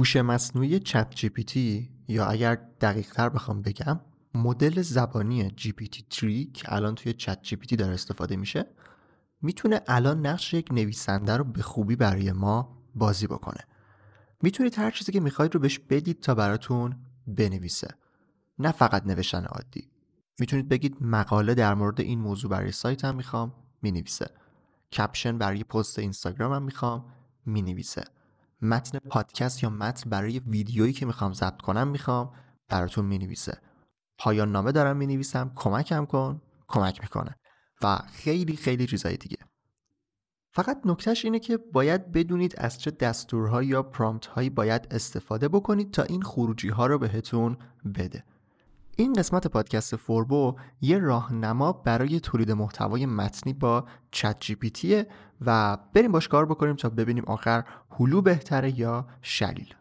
هوش مصنوعی ChatGPT یا اگر دقیق تر بخوام بگم مدل زبانی GPT 3 که الان توی ChatGPT داره استفاده میشه می‌تونه الان نقش یک نویسنده رو به خوبی برای ما بازی بکنه. می‌تونید هر چیزی که می‌خواید رو بهش بدید تا براتون بنویسه. نه فقط نوشتن عادی. می‌تونید بگید مقاله در مورد این موضوع برای سایتم می‌خوام می‌نویسه. caption برای پست اینستاگرامم می‌خوام می‌نویسه. متن پادکست یا متن برای ویدیویی که می‌خوام ضبط کنم می‌خوام براتون می‌نویسه. پایان نامه دارم می‌نویسم. کمکم کن. کمک می‌کنه. و خیلی خیلی چیزای دیگه. فقط نکتهش اینه که باید بدونید از چه دستورهایی یا پرامپت هایی باید استفاده بکنید تا این خروجی ها رو بهتون بده. این قسمت پادکست فوربو یه راهنما برای تولید محتوای متنی با چت جی و بریم باش کار بکنیم تا ببینیم آخر هلو بهتره یا شلیل.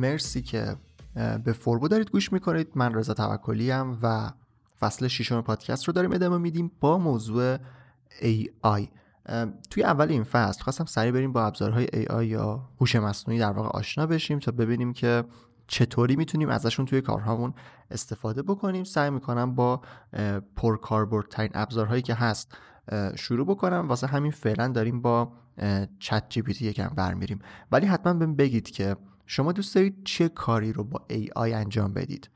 مرسی که به فوربو دارید گوش می‌کنید. من رضا توکلی ام و فصل ششم پادکست رو داریم ادامه میدیم با موضوع AI توی اول این فصل خواستم سریع بریم با ابزارهای AI یا هوش مصنوعی در واقع آشنا بشیم تا ببینیم که چطوری می‌تونیم ازشون توی کارهامون استفاده بکنیم. سعی می‌کنم با پرکاربردترین ابزارهایی که هست شروع بکنم. واسه همین فعلا داریم با چت جی پی تی یکم برمیریم. ولی حتما بهم بگید که شما دوست دارید چه کاری رو با AI انجام بدید؟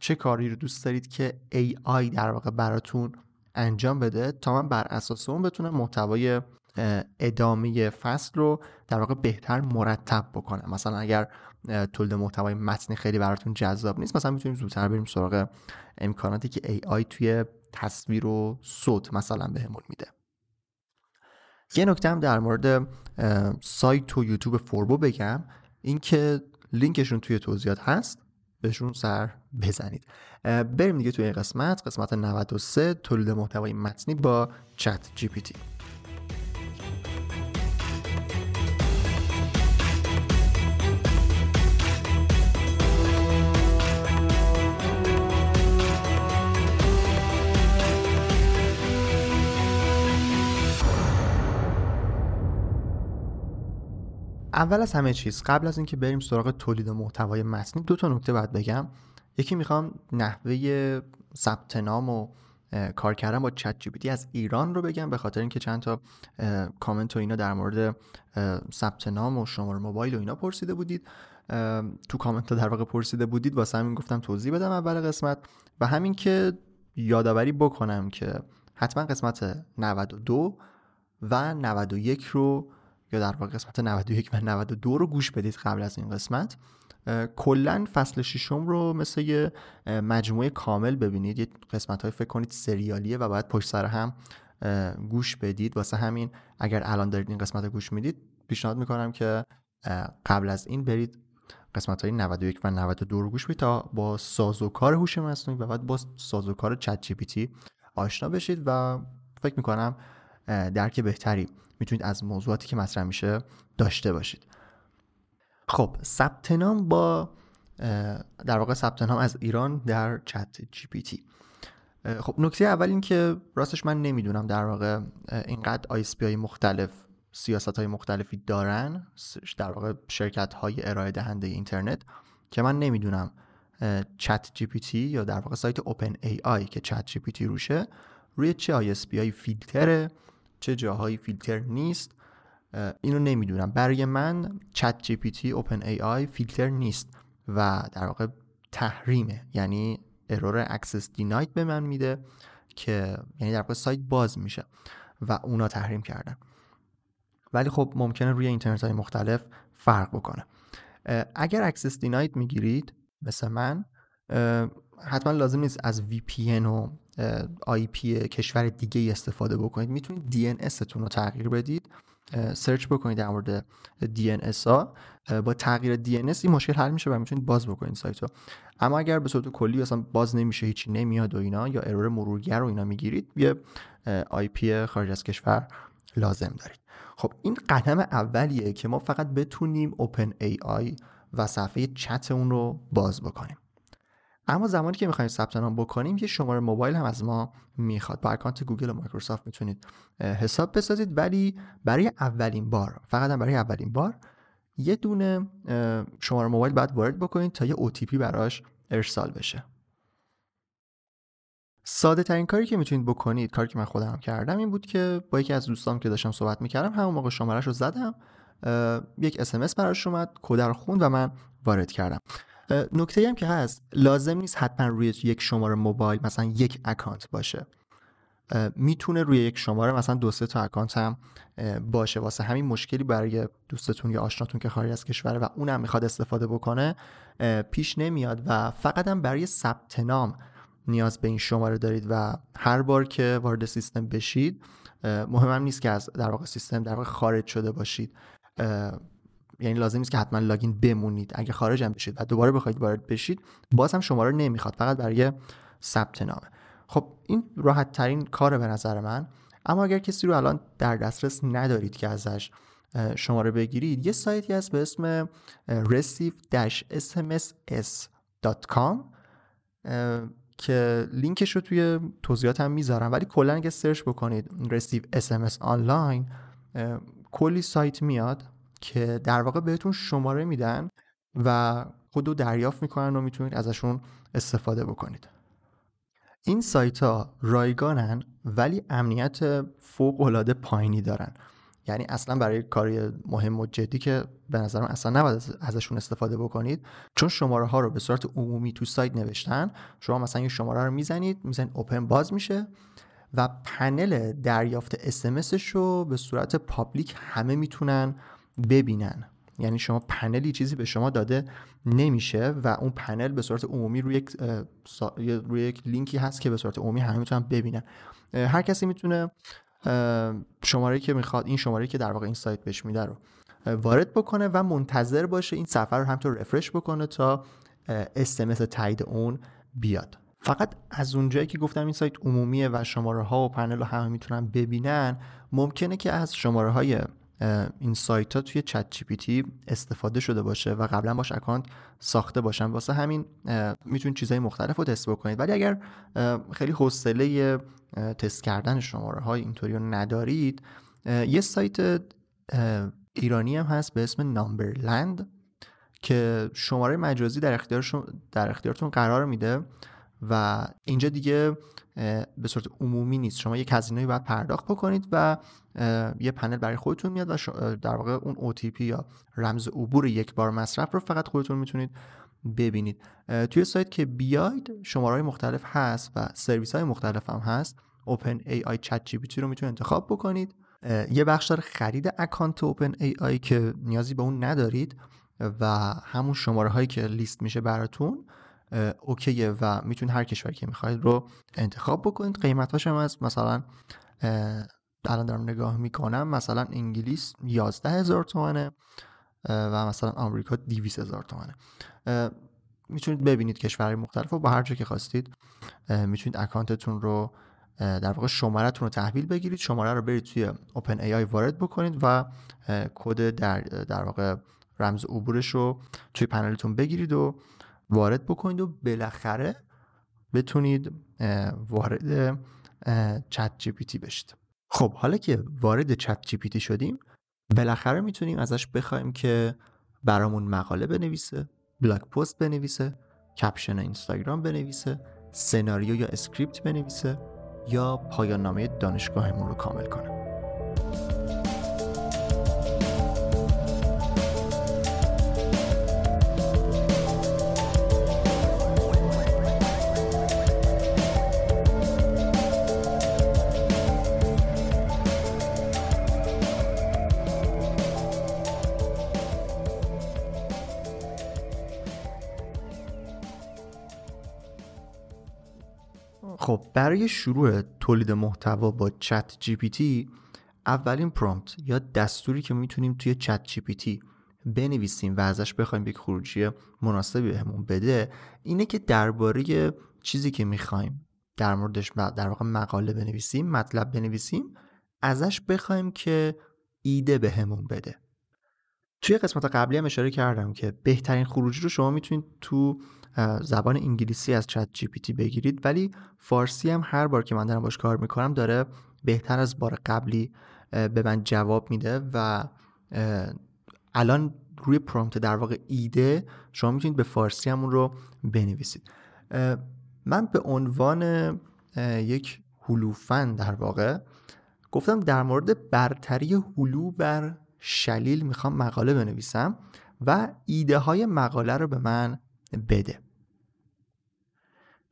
چه کاری رو دوست دارید که AI در واقع براتون انجام بده تا من بر اساس اون بتونم محتوای ادامه فصل رو در واقع بهتر مرتب بکنم؟ مثلا اگر تولید محتوای متنی خیلی براتون جذاب نیست مثلا می‌تونیم زودتر بریم سراغ امکاناتی که AI توی تصویر و صوت مثلا بهمون میده. یه نکته هم در مورد سایت و یوتیوب فوربو بگم. اینکه لینکشون توی توضیحات هست بهشون سر بزنید. بریم دیگه توی این قسمت قسمت 93 تولید محتوای متنی با چت جی پی تی. اول از همه چیز قبل از اینکه بریم سراغ تولید محتوای متنی دو تا نکته باید بگم. یکی می‌خوام نحوه ثبت نام و کار کردن با چت جی از ایران رو بگم به خاطر اینکه چند تا کامنت و اینا در مورد ثبت نام و شماره موبایل و اینا پرسیده بودید. تو کامنت در واقع پرسیده بودید واسه همین گفتم توضیح بدم اول قسمت. و همین که یادآوری بکنم که حتما قسمت 92 و 91 رو یا در واقع قسمت 91 و 92 رو گوش بدید قبل از این قسمت. کلا فصل ششم رو مثل یه مجموعه کامل ببینید. یه قسمت های فکر کنید سریالیه و باید پشت سر هم گوش بدید. واسه همین اگر الان دارید این قسمت رو گوش می‌دید پیشنهاد می‌کنم که قبل از این برید قسمت های 91 و 92 رو گوش بدید تا با سازوکار هوش مصنوعی و بعد با سازوکار چت جی آشنا بشید و فکر می‌کنم درک بهتری می‌تونید از موضوعاتی که مطرح میشه داشته باشید. خب ثبت نام با در واقع ثبت نام از ایران در چت جی پی تی. خب نکته اول این که راستش من نمی‌دونم در واقع اینقدر آی های مختلف سیاست های مختلفی دارن در واقع شرکت های ارائه دهنده اینترنت که من نمی‌دونم ChatGPT یا در واقع سایت OpenAI که ChatGPT روشه روی چه ISP فیلتره چه جاهایی فیلتر نیست. اینو نمی‌دونم. برای من چت جی پی تی اوپن ای آی فیلتر نیست و در واقع تحریمه. یعنی error access denied به من میده که یعنی در واقع سایت باز میشه و اونا تحریم کردن. ولی خب ممکنه روی اینترنت های مختلف فرق بکنه. اگر access denied می‌گیرید مثل من حتما لازم نیست از VPN و IP کشور دیگه استفاده بکنید. می‌تونید DNS تون رو تغییر بدید. search بکنید در مورد DNS ها با تغییر DNS این مشکل حل میشه و می‌تونید باز بکنید سایت رو. اما اگر به صورت کلی اصلا باز نمیشه هیچی نمیاد و اینا یا error مرورگر و اینا می‌گیرید یه IP خارج از کشور لازم دارید. خب این قدم اولیه که ما فقط بتونیم OpenAI و صفحه چت اون رو باز بکنیم. اما زمانی که می‌خوایم ثبت نام بکنیم یه شماره موبایل هم از ما می‌خواد. با account گوگل و مایکروسافت می‌تونید حساب بسازید. ولی برای اولین بار فقط هم برای اولین بار یه دونه شماره موبایل باید وارد بکنید تا یه OTP براش ارسال بشه. ساده ترین کاری که می‌تونید بکنید کاری که من خودم کردم این بود که با یکی از دوستام که داشتم صحبت می‌کردم همون موقع شمارش رو زدم یک SMS براش اومد کد رو خوند و من وارد کردم. نکته هم که هست لازم نیست حتما روی یک شماره موبایل مثلا یک account باشه. می‌تونه روی یک شماره مثلا دو سه تا account هم باشه. واسه همین مشکلی برای دوستتون یا آشناتون که خارج از کشوره و اونم می‌خواد استفاده بکنه پیش نمیاد و فقط هم برای ثبت نام نیاز به این شماره دارید و هر بار که وارد سیستم بشید مهم هم نیست که از در واقع سیستم در واقع خارج شده باشید. یعنی لازم نیست که حتما لاگین بمونید. اگه خارج هم بشید و دوباره بخواید وارد بشید باز هم شماره نمی‌خواد فقط برای ثبت نامه خب این راحت ترین کار به نظر من. اما اگر کسی رو الان در دسترس ندارید که ازش شماره بگیرید یه سایتی هست به اسم receive-sms.com که لینکش رو توی توضیحات هم می‌ذارم. ولی کلا اگه سرچ بکنید receive SMS آنلاین کلی سایت میاد. که در واقع بهتون شماره میدن و خودو دریافت می‌کنن و می‌تونید ازشون استفاده بکنید. این سایت ها رایگانن ولی امنیت فوق العاده پایینی دارن. یعنی اصلا برای کاری مهم و جدی که به نظرم اصلا نباید ازشون استفاده بکنید چون شماره ها رو به صورت عمومی تو سایت نوشتن شما مثلا این شماره رو می‌زنید می‌زنید اوپن باز میشه و پنل دریافت اسمسش رو به صورت پابلیک همه می‌تونن ببینن. یعنی شما پنلی چیزی به شما داده نمیشه و اون پنل به صورت عمومی روی یک روی یک لینکی هست که به صورت عمومی همه می‌تونن ببینن. هر کسی می‌تونه شماره که می‌خواد این شماره که در واقع این سایت بهش میده رو وارد بکنه و منتظر باشه این صفحه رو همطور رفرش بکنه تا اسمس تایید اون بیاد. فقط از اونجایی که گفتم این سایت عمومیه و شماره ها و پنل رو همه می‌تونن ببینن ممکنه که از شماره های این سایت ها توی چت جی استفاده شده باشه و قبلا باش اکانت ساخته باشن. واسه همین می‌تونید چیزهای مختلف رو تست بکنید. ولی اگر خیلی حوصله تست کردن شماره های اینطوری رو ندارید یه سایت ایرانی هم هست به اسم نامبرلند که شماره مجازی در, در اختیارتون قرار میده. و اینجا دیگه به صورت عمومی نیست. شما یک هزینه باید پرداخت بکنید و یه پنل برای خودتون میاد و در واقع اون OTP یا رمز عبور یک بار مصرف رو فقط خودتون می‌تونید ببینید. توی سایت که بیاید شماره مختلف هست و سرویس های مختلف هم هست. Open AI Chat GPT رو می‌تونید انتخاب بکنید. یه بخش داره خرید اکانت Open AI که نیازی به اون ندارید و همون شماره هایی که لیست میشه براتون. اوکیه و می‌تونید هر کشوری که می‌خواید رو انتخاب بکنید. قیمتاش هم از مثلا الان دارم نگاه می‌کنم مثلا انگلیس 11 هزار تومنه و مثلا آمریکا 200 هزار تومنه. می‌تونید ببینید کشورهای مختلف و با هر جا که خواستید. می‌تونید اکانتتون رو در واقع شمارهتون رو تحویل بگیرید. شماره رو برید توی اوپن ای آی وارد بکنید و کد در در واقع رمز عبورش رو توی پنلتون بگیرید و وارد بکنید و بالاخره بتونید وارد ChatGPT بشید. خب حالا که وارد ChatGPT شدیم بالاخره می‌تونیم ازش بخوایم که برامون مقاله بنویسه blog post بنویسه caption اینستاگرام بنویسه سناریو یا script بنویسه یا پایان نامه دانشگاهمون رو کامل کنه. خب برای شروع تولید محتوا با ChatGPT اولین prompt یا دستوری که می‌تونیم توی ChatGPT بنویسیم و ازش بخوایم یک خروجی مناسبی بهمون بده اینه که درباره چیزی که می‌خوایم در موردش در واقع مقاله بنویسیم مطلب بنویسیم ازش بخوایم که ایده بهمون بده. توی قسمت قبلی هم اشاره کردم که بهترین خروجی رو شما می‌تونید تو زبان انگلیسی از چت جی پی تی بگیرید. ولی فارسی هم هر بار که من دارم باش کار می‌کنم داره بهتر از بار قبلی به من جواب میده و الان روی پرومپت در واقع ایده شما می‌تونید به فارسی همون رو بنویسید. من به عنوان یک هلوفن در واقع گفتم در مورد برتری هلو بر شلیل می‌خوام مقاله بنویسم و ایده های مقاله رو به من بده.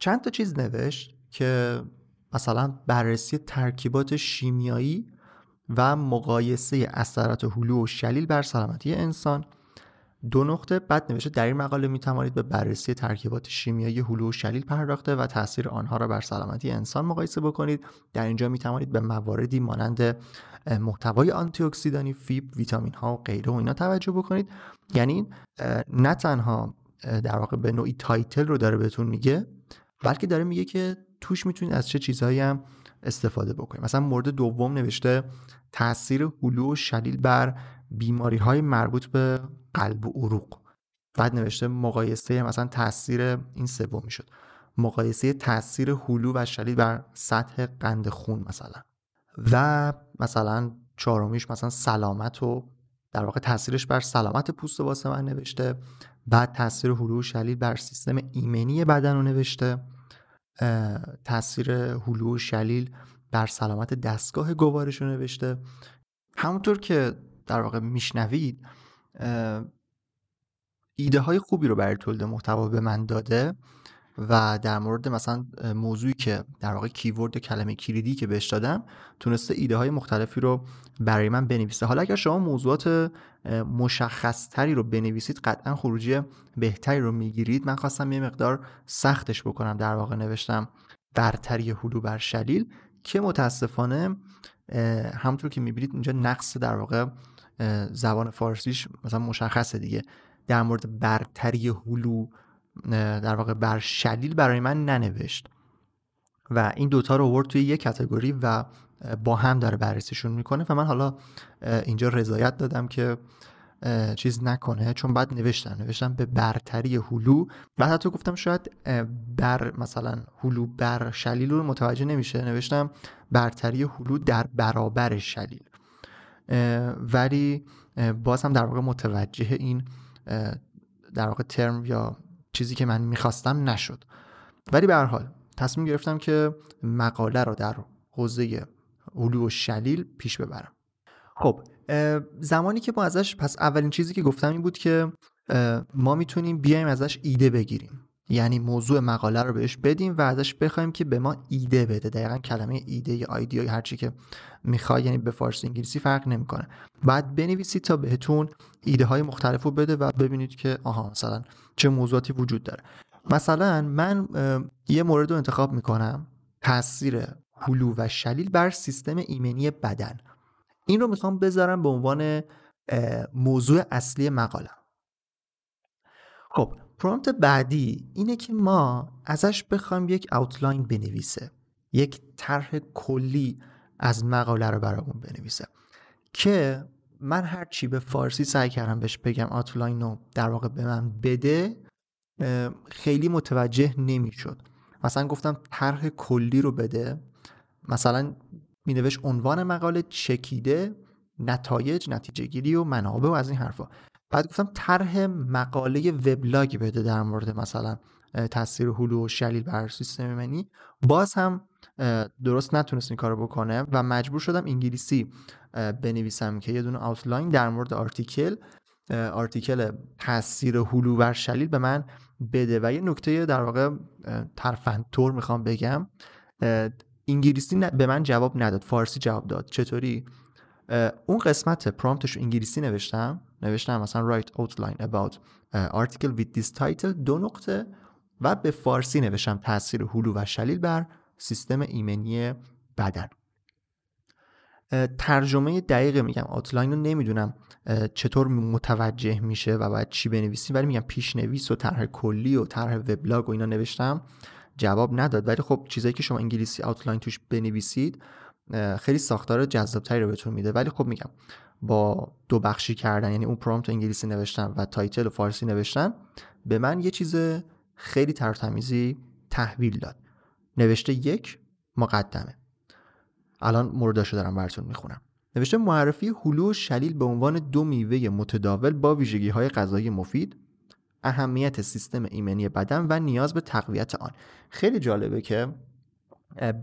چند تا چیز نوشت که مثلا بررسی ترکیبات شیمیایی و مقایسه اثرات هلو و شلیل بر سلامتی انسان. دو نقطه بعد نوشته در این مقاله می توانید به بررسی ترکیبات شیمیایی هلو و شلیل پرداخته و تاثیر آنها را بر سلامتی انسان مقایسه بکنید. در اینجا می توانید به مواردی مانند محتوای آنتی اکسیدانی فیبر ویتامین ها و غیره و اینا توجه بکنید. یعنی نه تنها در واقع به نوعی title رو داره بهتون میگه بلکه داره میگه که توش می‌تونید از چه چیزهایی هم استفاده بکنید. مثلا مورد دوم نوشته تاثیر هلو و شلیل بر بیماری های مربوط به قلب و عروق. بعد نوشته مقایسه مثلا تاثیر این سوم می‌شد. مقایسه تاثیر هلو و شلیل بر سطح قند خون مثلا. و مثلا چهارمیش مثلا سلامت و در واقع تاثیرش بر سلامت پوست واسه من نوشته. بعد تاثیر هلو و شلیل بر سیستم ایمنی بدن رو نوشته. تاثیر هلو و شلیل بر سلامت دستگاه گوارش رو نوشته. همونطور که در واقع میشنوید ایده های خوبی رو برای تولید محتوا به من داده و در مورد مثلا موضوعی که در واقع کیورد کلمه کلیدی که بهش دادم تونسته ایده های مختلفی رو برای من بنویسه. حالا اگر شما موضوعات مشخص تری رو بنویسید قطعا خروجی بهتری رو می‌گیرید. من خواستم یه مقدار سختش بکنم در واقع نوشتم برتری هلو بر شلیل که متاسفانه همونطور که می‌بینید اینجا نقص در واقع زبان فارسیش مثلا مشخصه دیگه. در مورد برتری هلو در واقع بر شلیل برای من ننوشت. و این دوتا رو ورد توی یک کتگوری و با هم داره بررسیشون می‌کنه و من حالا اینجا رضایت دادم که چیز نکنه چون بعد نوشتم نوشتم به برتری هلو. و حتی گفتم شاید بر مثلا هلو بر شلیل رو متوجه نمیشه. نوشتم برتری هلو در برابر شلیل. ولی باز هم در واقع متوجه این در واقع ترم یا چیزی که من می‌خواستم نشد. ولی به هر حال تصمیم گرفتم که مقاله رو در حوزه علو و شلیل پیش ببرم. خب زمانی که ما ازش پس اولین چیزی که گفتم این بود که ما می‌تونیم بیایم ازش ایده بگیریم. یعنی موضوع مقاله رو بهش بدیم و ازش بخوایم که به ما ایده بده. دقیقا کلمه ایده یا آیدیا یا هرچی که می‌خوای یعنی به فارسی انگلیسی فرق نمی‌کنه. بعد بنویسید تا بهتون ایده های مختلف رو بده و ببینید که آها مثلا چه موضوعاتی وجود داره. مثلا من یه مورد رو انتخاب می‌کنم. تاثیر هلو و شلیل بر سیستم ایمنی بدن. این رو می‌خوام بذارم به عنوان موضوع اصلی مقاله. خب پرومپت بعدی اینه که ما ازش بخوایم یک اوتلاین بنویسه. یک طرح کلی از مقاله رو برامون بنویسه. که من هر چی به فارسی سعی کردم بهش بگم آوتلاین رو در واقع به من بده خیلی متوجه نمی‌شد. مثلا گفتم طرح کلی رو بده. مثلا می نوشت عنوان مقاله چکیده نتایج نتیجه گیری و منابع و از این حرفا. بعد گفتم طرح مقاله وبلاگ بده در مورد مثلا تاثیر هلو و شلیل بر سیستم ایمنی باز هم درست نتونست این کارو بکنه و مجبور شدم انگلیسی بنویسم که یه دونه outline در مورد article article تاثیر هلو بر شلیل به من بده. و یه نکته در واقع ترفندطور می‌خوام بگم انگلیسی به من جواب نداد. فارسی جواب داد. چطوری؟ اون قسمت prompt ش انگلیسی نوشتم. نوشتم مثلا write outline about article with this title دو نقطه و به فارسی نوشتم. تاثیر هلو و شلیل بر سیستم ایمنی بدن. ترجمه دقیق میگم. آتلاین رو نمی‌دونم چطور متوجه میشه و باید چی بنویسیم ولی میگم پیشنویس و طرح کلی و طرح وبلاگ و اینا نوشتم. جواب نداد. ولی خب چیزایی که شما انگلیسی آوتلاین توش بنویسید خیلی ساختار جذابتری رو بهتون میده. ولی خب میگم با دو بخشی کردن یعنی اون prompt انگلیسی نوشتن و title و فارسی نوشتن به من یه چیز خیلی تر تمیزی تحویل داد. نوشته یک مقدمه. الان مورداشو دارم براتون می‌خونم. نوشته معرفی هلو و شلیل به عنوان دو میوه متداول با ویژگی های غذایی مفید اهمیت سیستم ایمنی بدن و نیاز به تقویت آن. خیلی جالبه که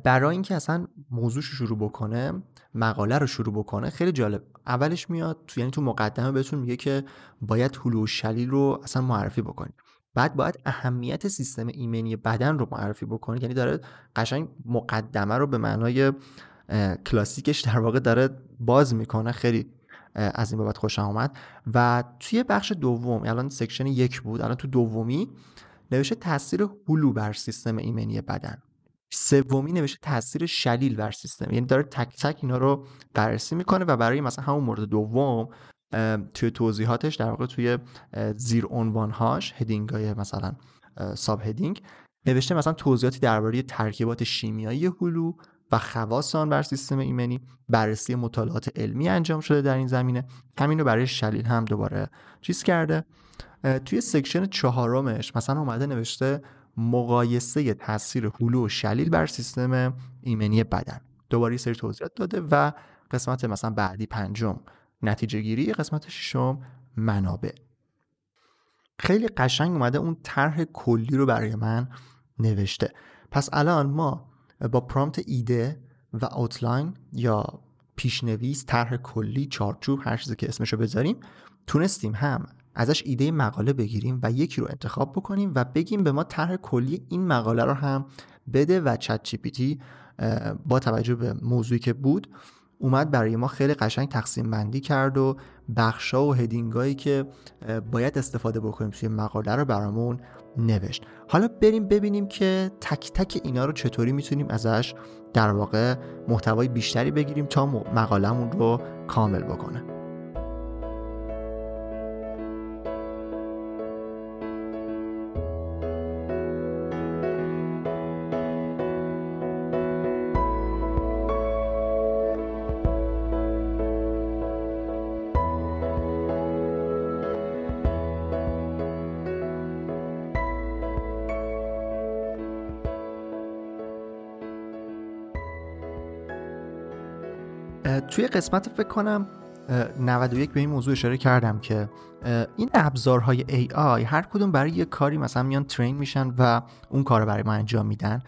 برای اینکه اصلا موضوعش رو شروع بکنه مقاله رو شروع بکنه خیلی جالب. اولش میاد تو یعنی تو مقدمه بهتون میگه که باید هلو و شلیل رو اصلا معرفی بکنید. بعد باید اهمیت سیستم ایمنی بدن رو معرفی بکنید. یعنی داره قشنگ مقدمه رو به معنای کلاسیکش در واقع داره باز می‌کنه. خیلی از این بابت خوشم آمد و توی بخش دوم الان section یک بود الان تو دومی نوشته تاثیر هلو بر سیستم ایمنی بدن. سومی نوشته تاثیر شلیل بر سیستم یعنی داره تک تک اینا رو بررسی می‌کنه و برای مثلا همون مورد دوم توی توضیحاتش در واقع توی زیر عنوانهاش هدینگ های مثلا ساب هدینگ نوشته مثلا توضیحاتی درباره ترکیبات شیمیایی هلو و خواص آن بر سیستم ایمنی بررسی مطالعات علمی انجام شده در این زمینه. همین رو برای شلیل هم دوباره چیز کرده. توی section چهارمش مثلا اومده نوشته مقایسه تاثیر هلو و شلیل بر سیستم ایمنی بدن. دوباره سری توضیحات داده و قسمت مثلا بعدی پنجم نتیجه گیری قسمت ششم منابع. خیلی قشنگ اومده اون طرح کلی رو برای من نوشته. پس الان ما با prompt ایده و outline یا پیشنویس طرح کلی چارچوب هر چیزی که اسمشو بذاریم تونستیم هم ازش ایده مقاله بگیریم و یکی رو انتخاب بکنیم و بگیم به ما طرح کلی این مقاله رو هم بده و چت جی با توجه به موضوعی که بود اومد برای ما خیلی قشنگ تقسیم بندی کرد و بخشا و هدینگایی که باید استفاده بکنیم توی مقاله رو برامون نوشت. حالا بریم ببینیم که تک تک اینا رو چطوری می‌تونیم ازش در واقع محتوای بیشتری بگیریم تا مقالمون رو کامل بکنه. توی قسمت فکر کنم 91 به این موضوع اشاره کردم که این ابزارهای AI هر کدوم برای یه کاری مثلا میان ترین میشن و اون کار رو برای ما انجام میدن.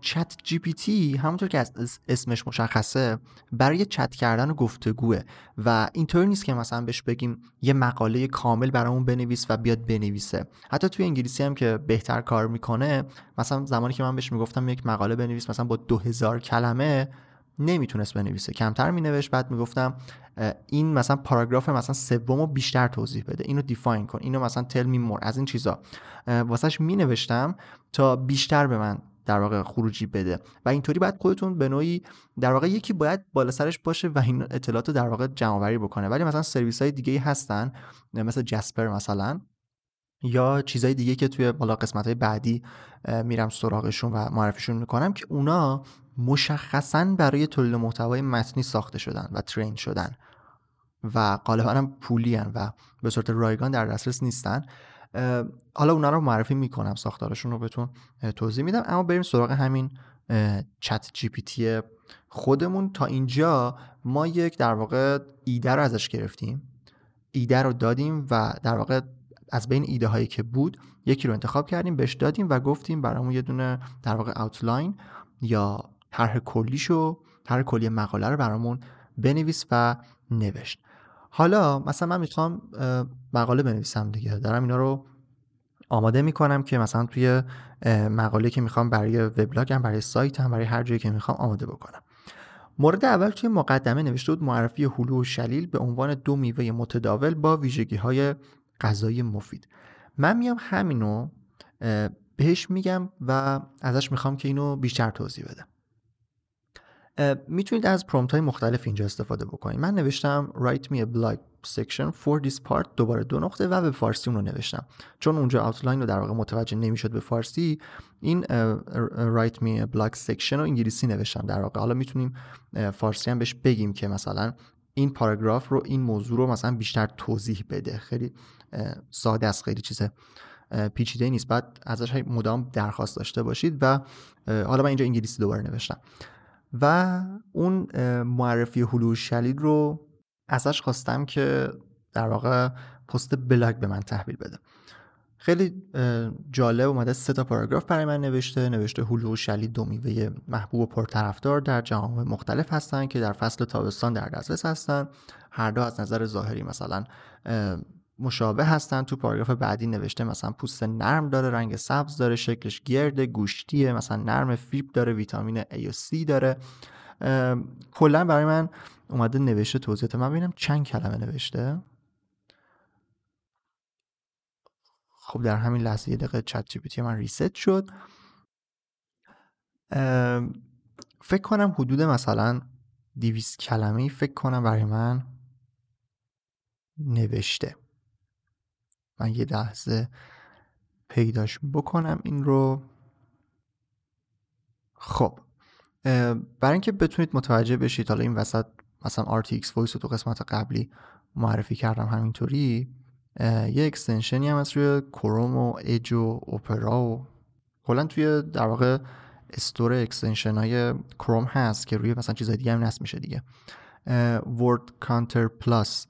چت جی پی تی همونطور که از اسمش مشخصه برای چت کردن و گفتگوه و اینطوری نیست که مثلا بهش بگیم یه مقاله کامل برامون بنویس و بیاد بنویسه. حتی توی انگلیسی هم که بهتر کار می‌کنه مثلا زمانی که من بهش می‌گفتم یک مقاله بنویس مثلا با 2000 کلمه نمی‌تونست بنویسه. کمتر مینوشت بعد می‌گفتم این مثلا پاراگراف مثلا سومو بیشتر توضیح بده. اینو دیفاین کن. اینو مثلا تل می مور از این چیزا. واسهش مینوشتم تا بیشتر به من در واقع خروجی بده. و اینطوری باید خودتون به نوعی در واقع یکی باید بالا سرش باشه و این اطلاعات رو در واقع جمع آوری بکنه. ولی مثلا سرویس های دیگه هستن مثل جسپر مثلا یا چیزهای دیگه که توی بالا قسمت های بعدی میرم سراغشون و معرفیشون می‌کنم که اونا مشخصا برای تولید محتوای متنی ساخته شدن و ترین شدن و غالبا هم پولی هن و به صورت رایگان در دسترس نیستن. حالا اونا رو معرفی می‌کنم ساختارشون رو بهتون توضیح میدم. اما بریم سراغ همین چت جی پی تی خودمون. تا اینجا ما یک در واقع ایده رو ازش گرفتیم. ایده رو دادیم و در واقع از بین ایده هایی که بود یکی رو انتخاب کردیم بهش دادیم و گفتیم برامون یه دونه در واقع اوتلاین یا طرح کلیشو طرح کلی مقاله رو برامون بنویس و نوشت. حالا مثلا من می‌خوام مقاله بنویسم دیگه. دارم اینا رو آماده می‌کنم که مثلا توی مقاله که می‌خوام برای وبلاگم برای سایتم برای هر جایی که می‌خوام آماده بکنم. مورد اول توی مقدمه نوشته بود معرفی هلو و شلیل به عنوان دو میوه متداول با ویژگی های غذایی مفید. من میام همینو بهش میگم و ازش می‌خوام که اینو بیشتر توضیح بده می‌تونید از پرومت های مختلف اینجا استفاده بکنید. من نوشتم write me a blog section for this part دوباره دو نقطه و به فارسی اون رو نوشتم. چون اونجا آوتلاین رو در واقع متوجه نمی‌شد به فارسی این write me a blog section رو انگلیسی نوشتم در واقع. حالا می‌تونیم فارسی هم بهش بگیم که مثلا این پاراگراف رو این موضوع رو مثلا بیشتر توضیح بده. خیلی ساده است خیلی چیز پیچیده نیست. بعد ازش مدام درخواست داشته باشید و حالا من اینجا انگلیسی دوباره نوشتم. و اون معرفی هلو شلید رو ازش خواستم که در واقع پست بلاگ به من تحویل بده. خیلی جالب اومده سه تا پاراگراف برای من نوشته. نوشته هلو و شلید دو میوه محبوب و پرطرفدار در جوامع مختلف هستن که در فصل تابستان در دسترس هستن هر دو از نظر ظاهری مثلا مشابه هستن. تو پاراگراف بعدی نوشته مثلا پوست نرم داره رنگ سبز داره شکلش گرده گوشتیه مثلا نرم فیب داره ویتامین A و C داره. کلا برای من اومده نوشته توضیحات من ببینم چند کلمه نوشته. خب در همین لحظه یه دقیقه چت جی من ریست شد. فکر کنم حدود مثلا 200 کلمه فکر کنم برای من نوشته. من یه لحظه پیداش بکنم این رو. خب برای اینکه بتونید متوجه بشید حالا این وسط مثلا RTX Voice رو تو قسمت قبلی معرفی کردم همینطوری یه اکستنشنی هم از روی کروم و اج و اوپرا و کلا توی در واقع store extension های کروم هست که روی مثلا چیزای دیگه هم نصب میشه دیگه. Word Counter Plus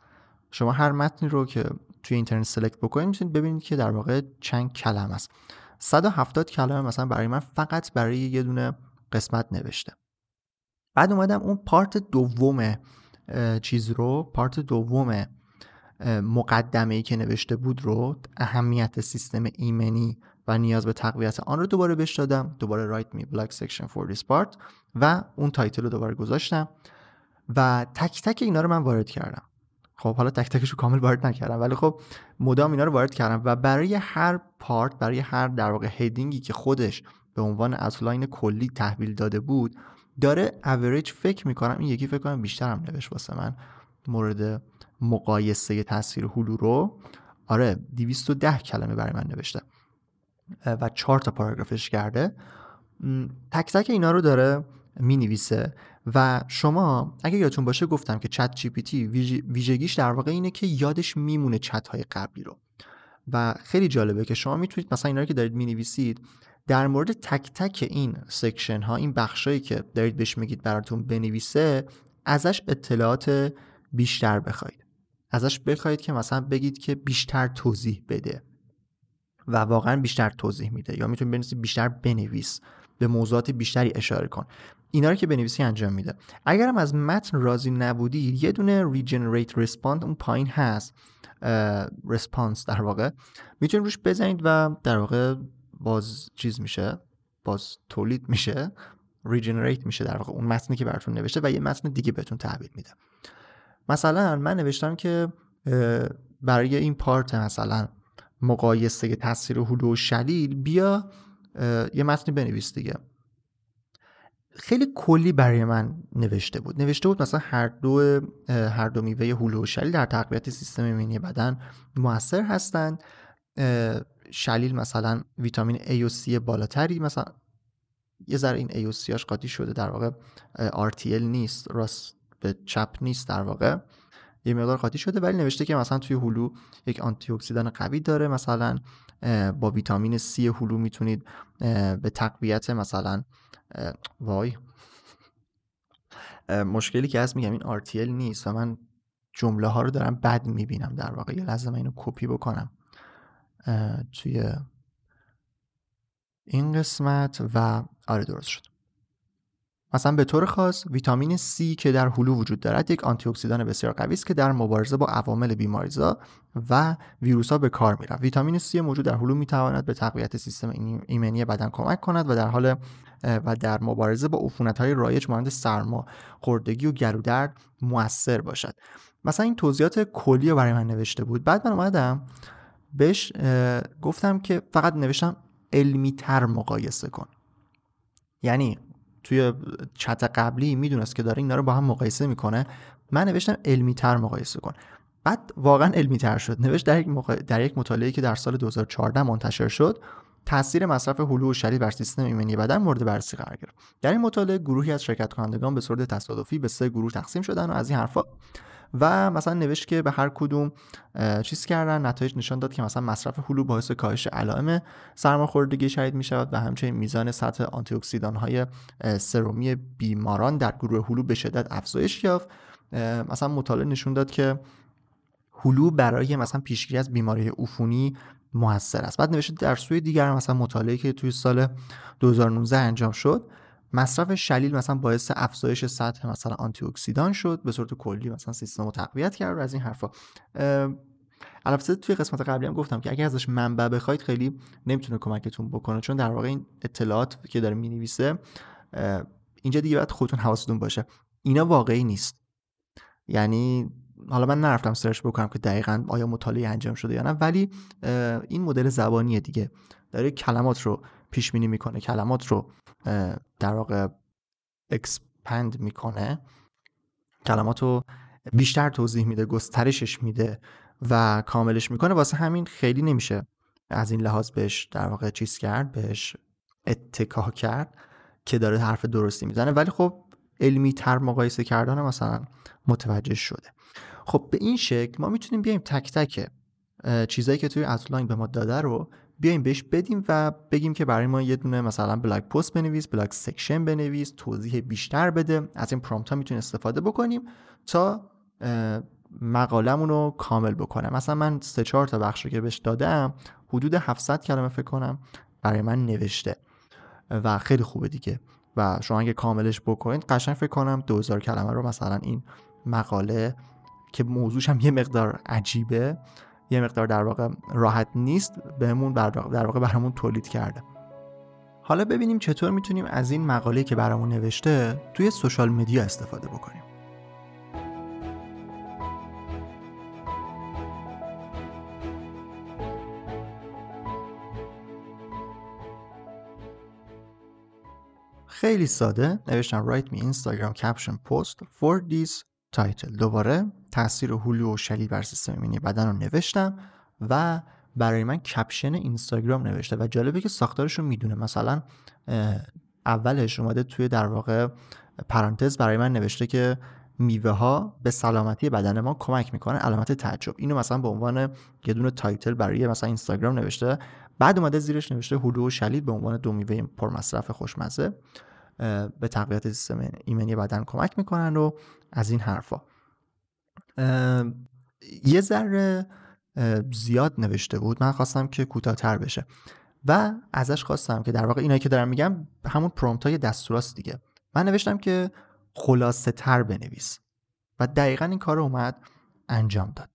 شما هر متنی رو که توی اینترنت select بکنید می‌تونید ببینید که در واقع چند کلمه است 170 کلمه مثلا برای من فقط برای یه دونه قسمت نوشته. بعد اومدم اون part دوم چیز رو part دوم مقدمه ای که نوشته بود رو اهمیت سیستم ایمنی و نیاز به تقویت آن رو دوباره بهش دادم. دوباره write me blog section for this part و اون title رو دوباره گذاشتم و تک تک اینا رو من وارد کردم. خب حالا تک تکش رو کامل وارد نکردم ولی خب مدام اینا رو وارد کردم و برای هر part برای هر در واقع heading ی که خودش به عنوان outline کلی تحویل داده بود داره اوریج فکر می‌کنم این یکی فکر کنم بیشتر هم نوشت واسه من مورد مقایسه تاثیر هلو رو. آره 210 کلمه برای من نوشته و چهار تا پاراگرافش کرده. تک تک اینا رو داره می نویسه و شما اگه یادتون باشه گفتم که ChatGPT ویژگیش در واقع اینه که یادش میمونه چت های قبلی رو. و خیلی جالبه که شما می‌تونید مثلا اینا رو که دارید می نویسید در مورد تک تک این section ها این بخشایی که دارید بهش میگید براتون بنویسه ازش اطلاعات بیشتر بخواید. ازش بخواید که مثلا بگید که بیشتر توضیح بده. و واقعا بیشتر توضیح میده. یا می‌تونید بنویسید بیشتر بنویس. به موضوعات بیشتری اشاره کن. اینا رو که بنویسی انجام میده. اگرم از متن راضی نبودید یه دونه regenerate respond اون پایین هست. response در واقع. می‌تونید روش بزنید و در واقع باز چیز میشه باز تولید میشه regenerate میشه در واقع اون متنی که براتون نوشته و یه متن دیگه بهتون تحویل میده. مثلا من نوشتم که برای این part مثلا مقایسه تاثیر هلو و شلیل بیا یه متنی بنویس دیگه. خیلی کلی برای من نوشته بود. نوشته بود مثلا هر دو هر دو میوه هلو و شلیل در تقویت سیستم ایمنی بدن موثر هستند شلیل مثلا ویتامین A و C بالاتری مثلا یه ذره این A و C هاش قاطی شده در واقع RTL نیست راست به چپ نیست در واقع. یه مقدار قاطی شده ولی نوشته که مثلا توی هلو یک آنتی اکسیدان قوی داره مثلا با ویتامین C هلو می‌تونید به تقویت مثلا وای. مشکلی که هست میگم این RTL نیست و من جمله ها رو دارم بد می‌بینم در واقع. یه لحظه اینو کپی بکنم. توی این قسمت و آره درست شد. مثلا به طور خاص ویتامین C که در هلو وجود دارد یک آنتی اکسیدان بسیار قوی است که در مبارزه با عوامل بیماریزا و ویروس ها به کار می‌رفت ویتامین C موجود در هلو می‌تواند به تقویت سیستم ایمنی بدن کمک کند و در حال و در مبارزه با عفونت های رایج مانند سرما خوردگی و گلودرد موثر باشد. مثلا این توضیحات کلی رو برای من نوشته بود. بعد من اومدم بهش گفتم که فقط نوشتم علمی تر مقایسه کن. یعنی توی چت قبلی می‌دونست که داره اینا رو با هم مقایسه می‌کنه. من نوشتم علمی تر مقایسه کن. بعد واقعا علمی تر شد. نوشت در یک, در یک مطالعه که در سال 2014 منتشر شد تاثیر مصرف هلو و شدید بر سیستم ایمنی بدن مورد بررسی قرار گرفت. در این مطالعه گروهی از شرکت کنندگان به صورت تصادفی به سه گروه تقسیم شدن و از این حرفا و مثلا نوشت که به هر کدوم چیز کردن نتایج نشان داد که مثلا مصرف هلو باعث کاهش علائم سرماخوردگی شدید می شود و همچنین میزان سطح آنتی اکسیدان های سرومی بیماران در گروه هلو به شدت افزایش یافت. مثلا مطالعه نشون داد که هلو برای مثلا پیشگیری از بیماری عفونی موثر است. بعد نوشته در سوی دیگر مثلا مطالعه که توی سال 2019 انجام شد مصرف شلیل مثلا باعث افزایش سطح مثلا آنتی اکسیدان شد به صورت کلی مثلا سیستم رو تقویت کرد و از این حرفا. البته توی قسمت قبلی هم گفتم که اگر ازش منبع بخواید خیلی نمی‌تونه کمکتون بکنه چون در واقع این اطلاعات که داره می‌نویسه اینجا دیگه باید خودتون حواستون باشه. اینا واقعی نیست. یعنی حالا من نرفتم سرچ بکنم که دقیقا آیا مطالعه انجام شده یا نه ولی این مدل زبانی دیگه. داره کلمات رو پیش بینی می‌کنه کلمات رو در واقع اکسپند می‌کنه. کلمات رو بیشتر توضیح میده گسترشش میده و کاملش می‌کنه. واسه همین خیلی نمیشه از این لحاظ بهش در واقع چیز کرد بهش اتکاه کرد که داره حرف درستی می‌زنه. ولی خب علمی تر مقایسه کردن مثلا متوجه شده. خب به این شکل ما می‌تونیم بیایم تک تک چیزایی که توی outline به ما داده رو بیایم بهش بدیم و بگیم که برای ما یه دونه مثلا blog post بنویس blog section بنویس توضیح بیشتر بده. از این prompt ها می‌تونیم استفاده بکنیم تا مقالمون رو کامل بکنم. مثلا من سه چهار تا بخش رو که بهش دادم حدود 700 کلمه فکر کنم برای من نوشته و خیلی خوبه دیگه. و شما اگه کاملش بکنید قشنگ فکر کنم 2000 کلمه رو مثلا این مقاله که موضوعش هم یه مقدار عجیبه یه مقدار در واقع راحت نیست بهمون در واقع برامون تولید کرده. حالا ببینیم چطور می‌تونیم از این مقاله که برامون نوشته توی سوشال مدیا استفاده بکنیم. خیلی ساده نوشتم write me Instagram caption post for this title. دوباره تاثیر هلو و شلیل بر سیستم ایمنی بدن رو نوشتم و برای من caption اینستاگرام نوشته و جالبه که ساختارش رو می‌دونه. مثلا اولش اومده توی در واقع پرانتز برای من نوشته که میوه ها به سلامتی بدن ما کمک می‌کنه علامت تعجب. اینو مثلا به عنوان یه دونه title برای مثلا اینستاگرام نوشته. بعد اومده زیرش نوشته هلو و شلید به عنوان دو میوه پرمصرف خوشمزه به تقویت سیستم ایمنی بدن کمک می‌کنن و از این حرفا. یه ذره زیاد نوشته بود. من خواستم که کوتاهتر بشه. و ازش خواستم که در واقع اینایی که دارم میگم همون پرومپت های دستوراست دیگه. من نوشتم که خلاصه تر بنویس. و دقیقا این کار اومد انجام داد.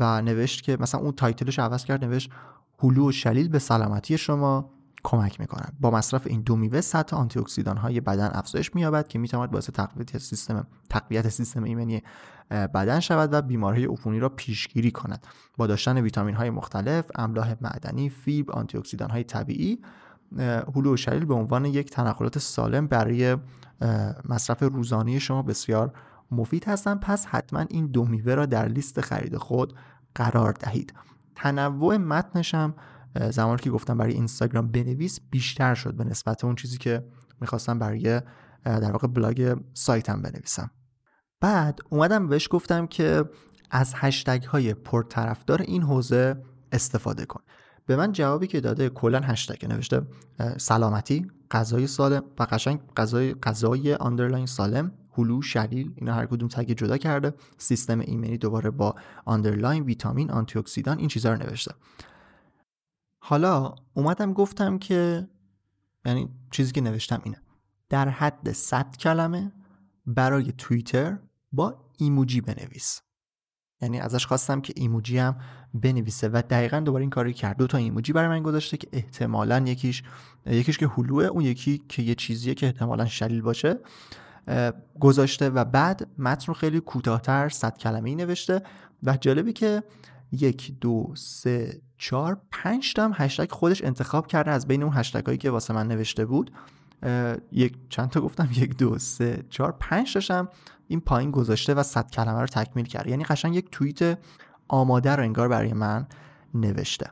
و نوشت که مثلا اون title ش عوض کرد نوشت هلو و شلیل به سلامتی شما. کمک می‌کنند با مصرف این دو میوه سطح آنتی اکسیدان های بدن افزایش مییابد که می‌تواند باعث تقویت سیستم تقویت سیستم ایمنی بدن شود و بیماری عفونی را پیشگیری کند. با داشتن ویتامین های مختلف املاح معدنی فیبر آنتی اکسیدان های طبیعی هلو و شلیل به عنوان یک تنقلات سالم برای مصرف روزانه شما بسیار مفید هستند. پس حتما این دو میوه را در لیست خرید خود قرار دهید. تنوع متنش هم زمانی که گفتم برای اینستاگرام بنویس بیشتر شد به نسبت اون چیزی که می‌خواستم برای در واقع بلاگ سایتم بنویسم. بعد اومدم بهش گفتم که از هشتگ های پرطرفدار این حوزه استفاده کن. به من جوابی که داده کلا هشتگ نوشته سلامتی غذای سالم و قشنگ غذای غذای underline سالم هلو شلیل اینا هر کدوم tag جدا کرده سیستم ایمنی دوباره با underline ویتامین آنتی اکسیدان این چیزا رو نوشته. حالا اومدم گفتم که یعنی چیزی که نوشتم اینه. در حد 100 کلمه برای توییتر با ایموجی بنویس. یعنی ازش خواستم که ایموجی هم بنویسه و دقیقا دوباره این کاری کرد. دو تا ایموجی برای من گذاشته که احتمالا یکیش یکیش که هلوه اون یکی که یه چیزیه که احتمالا شلیل باشه گذاشته و بعد متن رو خیلی کوتاهتر صد کلمه ای نوشته و جالبی که یک دو سه چهار پنج تا هم هشتگ خودش انتخاب کرده از بین اون هشتگ هایی که واسه من نوشته بود. یک چند تا گفتم؟ یک دو سه چهار پنج تاشم این پایین گذاشته و صد کلمه رو تکمیل کرد یعنی قشنگ یک توییت آماده رو انگار برای من نوشته.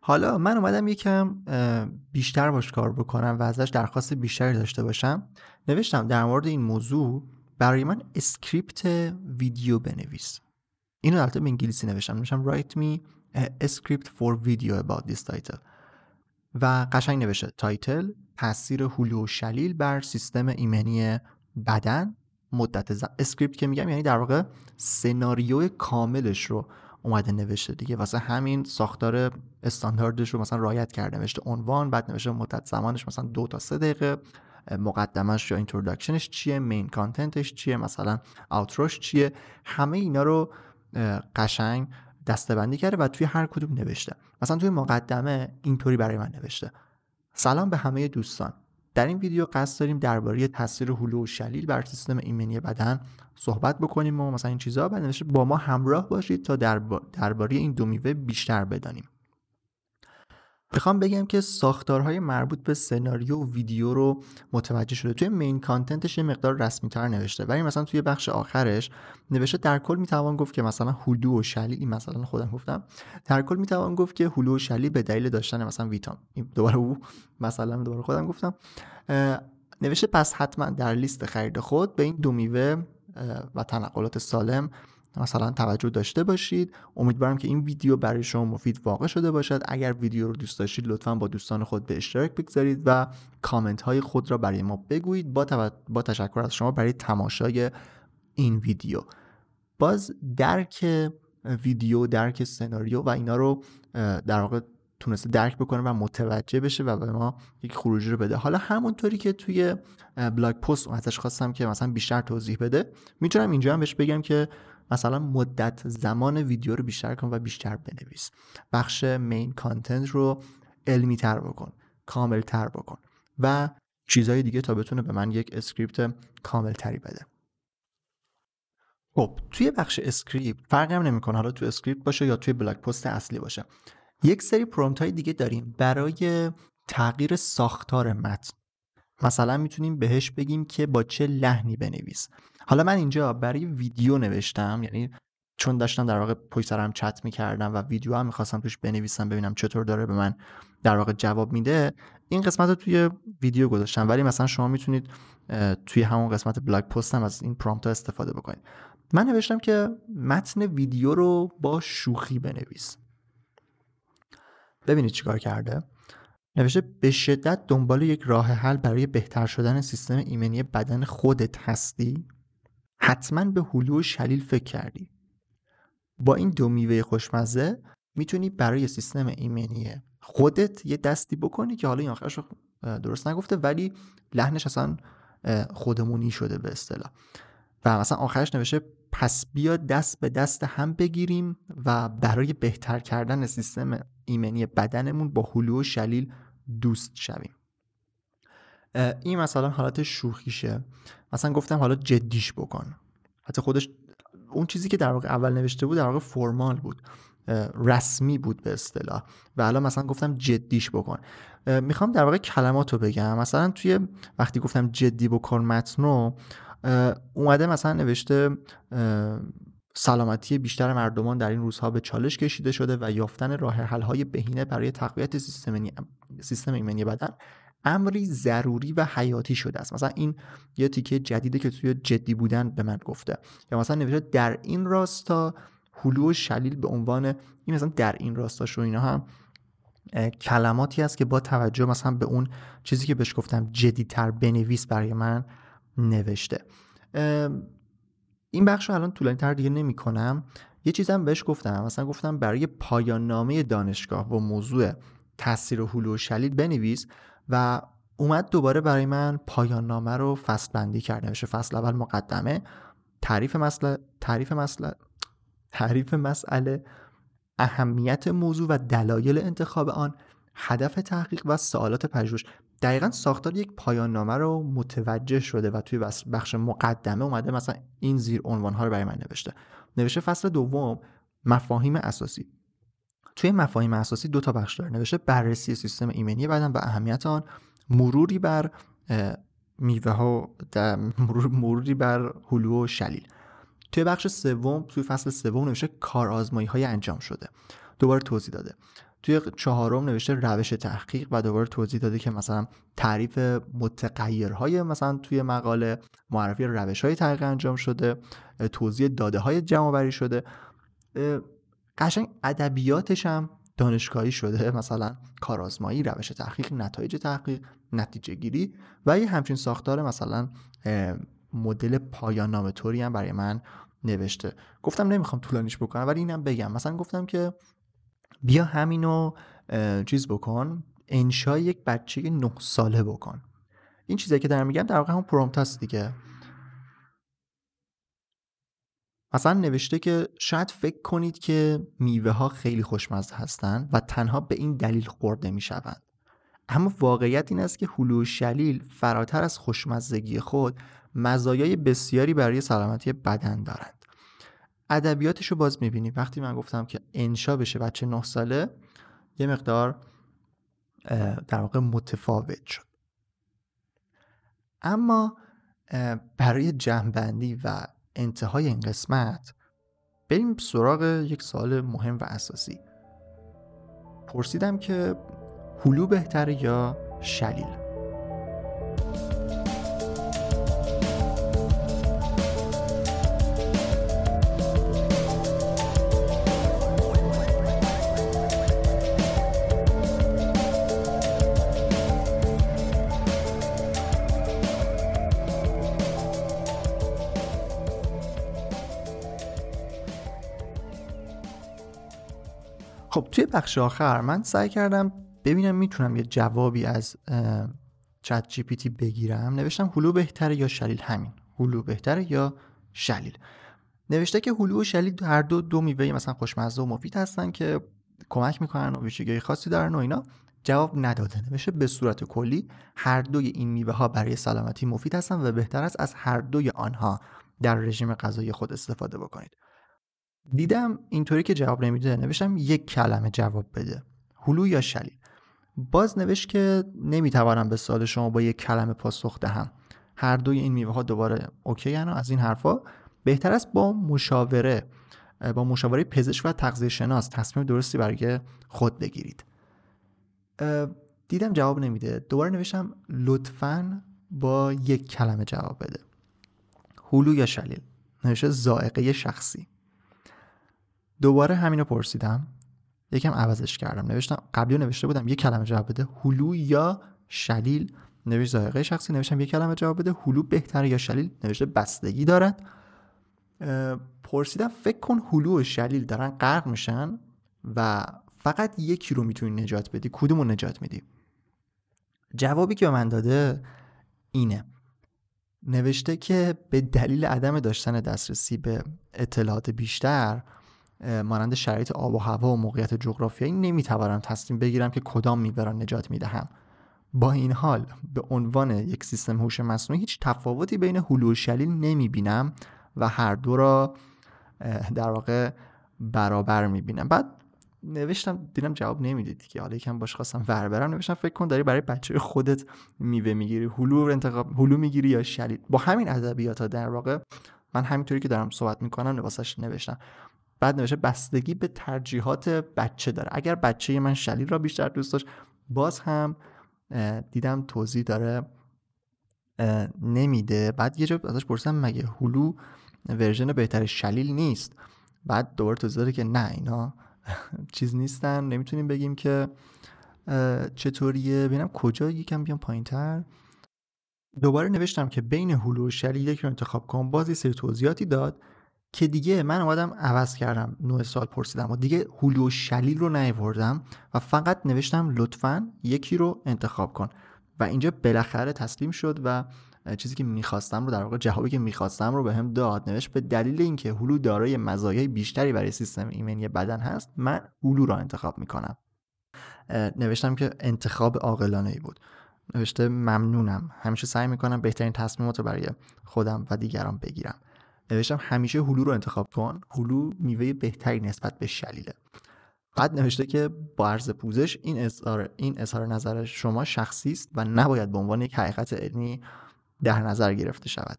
حالا من اومدم یکم بیشتر باش کار بکنم و ازش درخواست بیشتری داشته باشم. نوشتم در مورد این موضوع برای من script ویدیو بنویس. اینو البته به انگلیسی نوشتم. نوشتم write me a script for video about this title. و قشنگ نوشته. title تاثیر هلو شلیل بر سیستم ایمنی بدن مدت زم... script که میگم یعنی در واقع سناریو کاملش رو اومده نوشته دیگه. واسه همین ساختار استانداردش رو مثلا رعایت کرده. نوشته عنوان بعد نوشته مدت زمانش مثلا دو تا سه دقیقه. مقدمش یا introduction ش چیه؟ main content ش چیه؟ مثلا outro ش چیه؟ همه اینا رو قشنگ دستبندی کرده و توی هر کدوم نوشته. مثلا توی مقدمه اینطوری برای من نوشته. سلام به همه دوستان. در این ویدیو قصد داریم درباره تاثیر هلو و شلیل بر سیستم ایمنی بدن صحبت بکنیم و مثلا این چیزها بعد با ما همراه باشید تا درباره این دو میوه بیشتر بدانیم. می‌خوام بگم که ساختارهای مربوط به سناریو و ویدیو رو متوجه شده. توی مین کانتنتش یه مقدار رسمی تر نوشته. ولی مثلا توی بخش آخرش نوشته در کل می‌توان گفت که مثلا هلو و شلی این مثلا خودم گفتم. در کل می‌توان گفت که هلو و شلی به دلیل داشتن مثلا ویتامین دوباره او مثلا دوباره خودم گفتم. نوشته پس حتما در لیست خرید خود به این دو میوه و تنقلات سالم مثلا توجه داشته باشید. امیدوارم که این ویدیو برای شما مفید واقع شده باشد. اگر ویدیو رو دوست داشتید لطفا با دوستان خود به اشتراک بگذارید و کامنت های خود را برای ما بگویید. با, با تشکر از شما برای تماشای این ویدیو. باز درک ویدیو درک سناریو و اینا رو در واقع تونسته درک بکنه و متوجه بشه و به ما یک خروجی رو بده. حالا همونطوری که توی بلاگ پست ازش خواستم که مثلا بیشتر توضیح بده می‌تونم اینجا هم بهش بگم که مثلا مدت زمان ویدیو رو بیشتر کن و بیشتر بنویس. بخش مین کانتنت رو علمی تر بکن کامل تر بکن و چیزهای دیگه تا بتونه به من یک script کامل تری بده. خب توی بخش script فرقی هم نمی‌کنه. حالا توی script باشه یا توی blog post اصلی باشه. یک سری prompt های دیگه داریم برای تغییر ساختار متن. مثلا می‌تونیم بهش بگیم که با چه لحنی بنویس. حالا من اینجا برای ویدیو نوشتم یعنی چون داشتم در واقع پشت سرم چت می‌کردم و ویدیو هم می‌خواستم توش بنویسم ببینم چطور داره به من در واقع جواب میده این قسمت رو توی ویدیو گذاشتم. ولی مثلا شما می‌تونید توی همون قسمت بلاگ پست هم از این پرامپت استفاده بکنید. من نوشتم که متن ویدیو رو با شوخی بنویس. ببینید چیکار کرده. نوشته به شدت دنبال یک راه حل برای بهتر شدن سیستم ایمنی بدن خودت هستی؟ حتما به هلو شلیل فکر کردی. با این دو میوه خوشمزه می‌تونی برای سیستم ایمنی خودت یه دستی بکنی که حالا این آخرش درست نگفته ولی لحنش اصلا خودمونی شده به اصطلاح. و مثلا آخرش نوشته پس بیا دست به دست هم بگیریم و برای بهتر کردن سیستم ایمنی بدنمون با هلو و شلیل دوست شویم. این مثلا حالت شوخیشه. مثلا گفتم حالا جدیش بکن. حتی خودش اون چیزی که در واقع اول نوشته بود در واقع فرمال بود. رسمی بود به اصطلاح. و الان مثلا گفتم جدیش بکن. می‌خوام در واقع کلمات رو بگم. مثلا توی وقتی گفتم جدی بکن متن اومده مثلا نوشته سلامتی بیشتر مردمان در این روزها به چالش کشیده شده و یافتن راه حل های بهینه برای تقویت سیستم سیستم ایمنی بدن. امری ضروری و حیاتی شده است. مثلا این یه تیکه جدیده که توی جدی بودن به من گفته. یا مثلا نوشته در این راستا هلو و شلیل به عنوان این مثلا در این راستا شو اینا هم کلماتی است که با توجه مثلا به اون چیزی که بهش گفتم جدیتر بنویس برای من نوشته. این بخش رو الان طولانی تر دیگه نمی کنم یه چیزم بهش گفتم. مثلا گفتم برای پایان نامه دانشگاه با موضوع تاثیر هلو و شلیل بنویس. و اومد دوباره برای من پایان نامه رو فصل بندی کرده نوشته فصل اول مقدمه. تعریف مسئله تعریف مسئله تعریف مسئله اهمیت موضوع و دلایل انتخاب آن هدف تحقیق و سوالات پژوهش. دقیقا ساختار یک پایان نامه رو متوجه شده و توی بخش مقدمه اومده مثلا این زیر عنوان ها رو برای من نوشته. نوشته فصل دوم مفاهیم اساسی. توی مفاهیم اساسی دو تا بخش داره. نوشته بررسی سیستم ایمنی بدن و اهمیت آن مروری بر میوه ها مروری بر هلو و شلیل. توی بخش سوم توی فصل سوم نوشته کارآزمایی های انجام شده. دوباره توضیح داده. توی چهارم نوشته روش تحقیق و دوباره توضیح داده که مثلا تعریف متغیرهای مثلا توی مقاله معرفی روش های تحقیق انجام شده توضیح داده های جمع شده قشنگ ادبیاتش هم دانشگاهی شده مثلا کارآزمایی روش تحقیق نتایج تحقیق نتیجه گیری و یه همچین ساختار مثلا مدل پایان نامه طوری هم برای من نوشته. گفتم نمی‌خوام طولانیش بکنم ولی اینم بگم. مثلا گفتم که بیا همینو چیز بکن انشای یک بچه نه ساله بکن. این چیزی که دارم میگم در واقع هم پرومپت دیگه. مثلا نوشته که شاید فکر کنید که میوه ها خیلی خوشمزه هستند و تنها به این دلیل خورده می شوند. اما واقعیت این است که هلو شلیل فراتر از خوشمزگی خود مزایای بسیاری برای سلامتی بدن دارند. ادبیاتش رو باز می‌بینیم وقتی من گفتم که انشا بشه بچه نه ساله یه مقدار در واقع متفاوت شد اما برای جمعبندی و انتهای این قسمت بریم سراغ یک سوال مهم و اساسی. پرسیدم که هلو بهتره یا شلیل؟ خب توی بخش آخر من سعی کردم ببینم می‌تونم یه جوابی از چت جی پی تی بگیرم. نوشتم هلو بهتره یا شلیل؟ همین. هلو بهتره یا شلیل؟ نوشته که هلو و شلیل هر دو دو میوه مثلا خوشمزه و مفید هستن که کمک می‌کنن و ویژگی خاصی دارن و اینا. جواب نداده. نوشته به صورت کلی هر دوی این میوه ها برای سلامتی مفید هستن و بهتر است از هر دوی آنها. در رژیم غذایی خود استفاده بکنید. دیدم اینطوری که جواب نمیده نوشتم یک کلمه جواب بده. هلو یا شلیل؟ باز نوشت که نمی‌توانم به سوال شما با یک کلمه پاسخ دهم. هر دوی این میوه ها دوباره اوکی و از این حرفا. بهتر است با مشاوره با مشاوره پزشک و تغذیه شناس تصمیم درستی برای خود بگیرید. دیدم جواب نمیده. دوباره نوشتم لطفا با یک کلمه جواب بده. هلو یا شلیل؟ نوشته زائقه شخصی. دوباره همینو پرسیدم. یکم عوضش کردم. نوشتم قبلی نوشته بودم یک کلمه جواب بده. هلو یا شلیل؟ نوشت ذائقه شخصی. نوشتم یک کلمه جواب بده. هلو بهتره یا شلیل؟ نوشته بستگی دارد. پرسیدم فکر کن هلو و شلیل دارن غرق میشن و فقط یکی رو می‌تونی نجات بدی. کدوم نجات میدی؟ جوابی که به من داده اینه. نوشته که به دلیل عدم داشتن دسترسی به اطلاعات بیشتر مانند شرایط آب و هوا و موقعیت جغرافیایی نمی‌توانم تصمیم بگیرم که کدام میوه را نجات می‌دهم. با این حال به عنوان یک سیستم هوش مصنوعی هیچ تفاوتی بین هلو و شلیل نمی‌بینم و هر دو را در واقع برابر می‌بینم. بعد نوشتم دیدم جواب نمی‌دید که حالا یکم باش خواستم ور برم. نوشتم فکر کن داری برای بچه خودت میوه می‌گیری هلو انتخاب هلو می‌گیری یا شلیل. با همین ادبیات ها در واقع من همینطوری که دارم صحبت می‌کنم لباسش نوشتم. بعد نوشته بستگی به ترجیحات بچه داره. اگر بچه من شلیل را بیشتر دوست داشت باز هم دیدم توضیح داره نمیده. بعد یه جا ازش پرسیدم مگه هلو ورژن بهتر شلیل نیست؟ بعد دوباره توضیح داره که نه اینا چیز نیستن. نمی‌تونیم بگیم که چطوریه. ببینم کجا یکم بیام پایین تر دوباره نوشتم که بین هلو و شلیل یک رو انتخاب کن. باز یه سری توضیحاتی داد. که دیگه من اومدم عوض کردم نوع سال پرسیدم و دیگه هولو و شلیل رو نیوردم و فقط نوشتم لطفا یکی رو انتخاب کن. و اینجا بالاخره تسلیم شد و چیزی که می‌خواستم رو در واقع جوابی که می‌خواستم رو به هم داد. نوشت به دلیل اینکه هلو دارای مزایای بیشتری برای سیستم ایمنی بدن هست من هلو رو انتخاب می‌کنم. نوشتم که انتخاب عاقلانه ای بود. نوشته ممنونم. همیشه سعی می‌کنم بهترین تصمیمات رو برای خودم و دیگران بگیرم. نوشتم همیشه هلو رو انتخاب کن. هلو میوه بهتری نسبت به شلیله. بعد نوشته که با عرض پوزش این اظهار این اظهار نظر شما شخصی است و نباید به عنوان یک حقیقت علمی در نظر گرفته شود.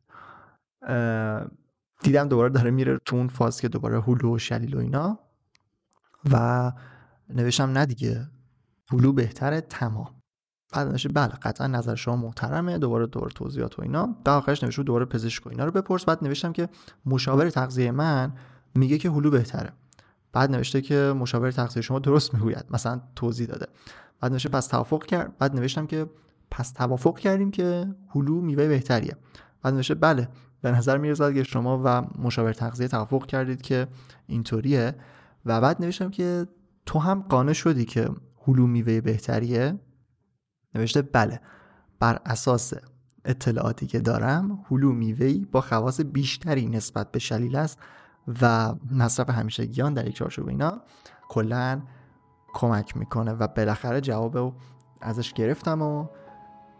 دیدم دوباره داره میره تو اون فاز که دوباره هلو و شلیل و اینا. و نوشتم نه دیگه هلو بهتره تمام. بعد نوشته بله قطعا نظر شما محترمه دوباره دوباره توضیحات و اینا. در آخرش نوشته دوباره پزشک و اینا رو بپرس. بعد نوشتم که مشاور تغذیه من میگه که هلو بهتره. بعد نوشته که مشاور تغذیه شما درست می‌گوید مثلا توضیح داده. بعد نوشته پس توافق کرد. بعد نوشتم که پس توافق کردیم که هلو میوه بهتریه. بعد نوشته بله به نظر می‌رسد که شما و مشاور تغذیه توافق کردید که اینطوریه. و بعد نوشتم که تو هم قانع شدی که هلو میوه بهتریه؟ نوشته بله بر اساس اطلاعاتی که دارم هلو میوهی با خواص بیشتری نسبت به شلیل است و مصرف همیشگیان در یک چارچوب اینا کلا کمک می‌کنه و بالاخره جواب ازش گرفتم و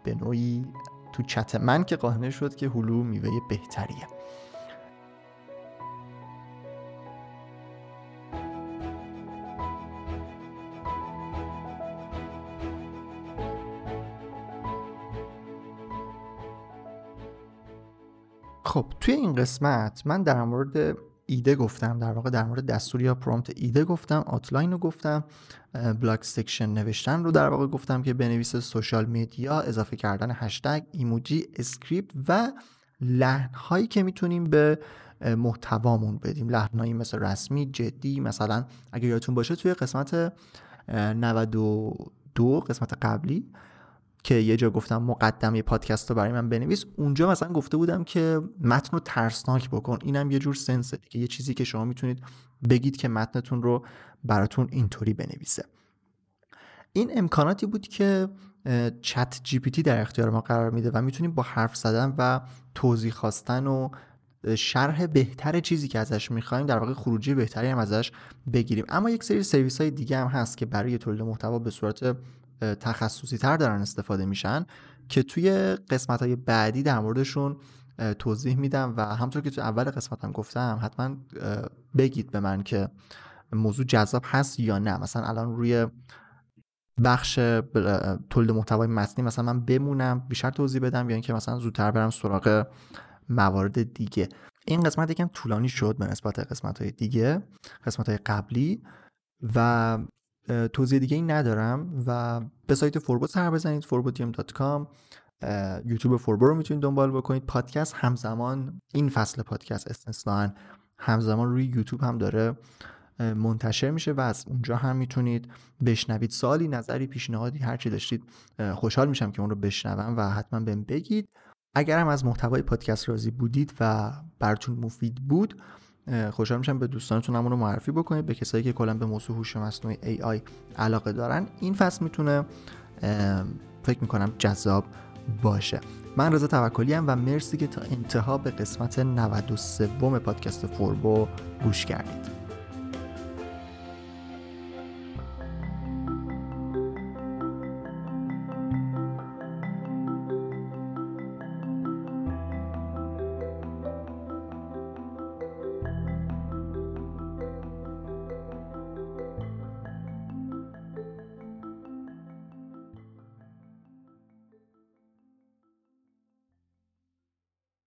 به نوعی تو چت من که قانع شد که هلو میوه بهتریه. خب توی این قسمت من در مورد ایده گفتم در واقع در مورد دستور یا prompt ایده گفتم outline رو گفتم blog section نوشتن رو در واقع گفتم که بنویس social media اضافه کردن هشتگ ایموجی script و لحن هایی که می‌تونیم به محتوامون بدیم. لحن مثل رسمی جدی مثلا اگر یادتون باشه توی قسمت 92 قسمت قبلی که یه جا گفتم مقدمه پادکست رو برای من بنویس اونجا مثلا گفته بودم که متن رو ترسناک بکن. اینم یه جور sense ه که یه چیزی که شما می‌تونید بگید که متنتون رو براتون اینطوری بنویسه. این امکاناتی بود که چت جی پی تی در اختیار ما قرار میده و می‌تونیم با حرف زدن و توضیح خواستن و شرح بهتر چیزی که ازش می‌خوایم در واقع خروجی بهتری هم ازش بگیریم. اما یک سری سرویس های دیگه هم هست که برای تولید محتوا به صورت تخصصی تر دارن استفاده میشن که توی قسمت های بعدی در موردشون توضیح میدم و همطور که تو اول قسمت هم گفتم حتما بگید به من که موضوع جذاب هست یا نه. مثلا الان روی بخش تولید محتوای متنی مثلا من بمونم بیشتر توضیح بدم یا اینکه مثلا زودتر برم سراغ موارد دیگه. این قسمت یکم طولانی شد به نسبت قسمت های دیگه قسمت های قبلی و توضیح دیگه این ندارم و به سایت فوربو سر بزنید forbodium.com یوتیوب فوربو رو می‌تونید دنبال بکنید. پادکست همزمان این فصل پادکست استثنان همزمان روی یوتیوب هم داره منتشر میشه و از اونجا هم می‌تونید بشنوید. سالی نظری پیشنهادی هرچی داشتید خوشحال میشم که اون رو بشنوم و حتما بهم بگید. اگر هم از محتوای پادکست راضی بودید و براتون مفید بود خوشحال میشم به دوستانتون رو معرفی بکنید به کسایی که کلا به موضوع هوش مصنوعی AI علاقه دارن. این فصل می‌تونه فکر می‌کنم جذاب باشه. من رضا توکلی و مرسی که تا انتها به قسمت 93 پادکست فوربو گوش کردید.